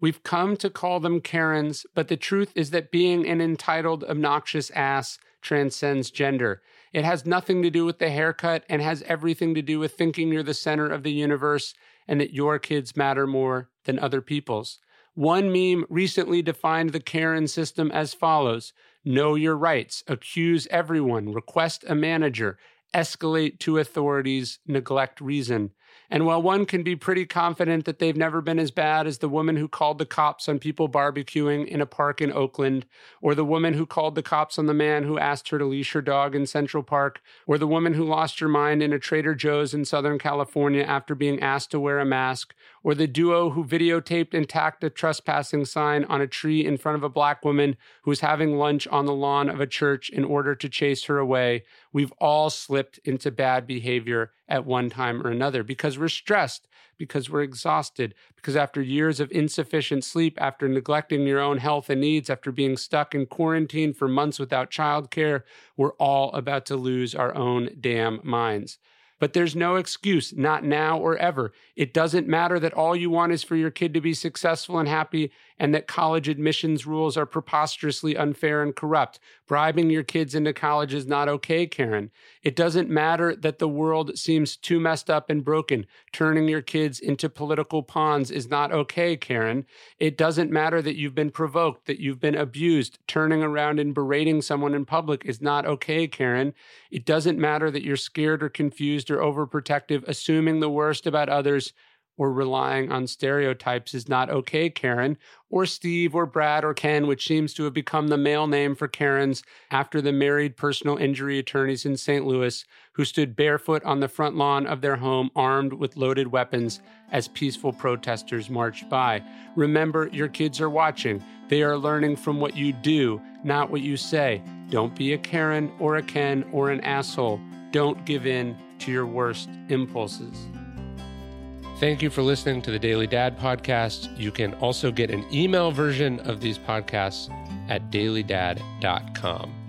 We've come to call them Karens, but the truth is that being an entitled, obnoxious ass transcends gender. It has nothing to do with the haircut and has everything to do with thinking you're the center of the universe and that your kids matter more than other people's. One meme recently defined the Karen system as follows Know your rights, accuse everyone, request a manager, escalate to authorities, neglect reason. And while one can be pretty confident that they've never been as bad as the woman who called the cops on people barbecuing in a park in Oakland, or the woman who called the cops on the man who asked her to leash her dog in Central Park, or the woman who lost her mind in a Trader Joe's in Southern California after being asked to wear a mask, or the duo who videotaped and tacked a trespassing sign on a tree in front of a black woman who was having lunch on the lawn of a church in order to chase her away, we've all slipped into bad behavior at one time or another because we're stressed, because we're exhausted, because after years of insufficient sleep, after neglecting your own health and needs, after being stuck in quarantine for months without childcare, we're all about to lose our own damn minds. But there's no excuse, not now or ever. It doesn't matter that all you want is for your kid to be successful and happy and that college admissions rules are preposterously unfair and corrupt. Bribing your kids into college is not okay, Karen. It doesn't matter that the world seems too messed up and broken. Turning your kids into political pawns is not okay, Karen. It doesn't matter that you've been provoked, that you've been abused. Turning around and berating someone in public is not okay, Karen. It doesn't matter that you're scared or confused or overprotective, assuming the worst about others, or relying on stereotypes is not okay, Karen, or Steve, or Brad, or Ken, which seems to have become the male name for Karens after the married personal injury attorneys in St. Louis who stood barefoot on the front lawn of their home armed with loaded weapons as peaceful protesters marched by. Remember, your kids are watching. They are learning from what you do, not what you say. Don't be a Karen or a Ken or an asshole. Don't give in to your worst impulses. Thank you for listening to the Daily Dad podcast. You can also get an email version of these podcasts at dailydad.com.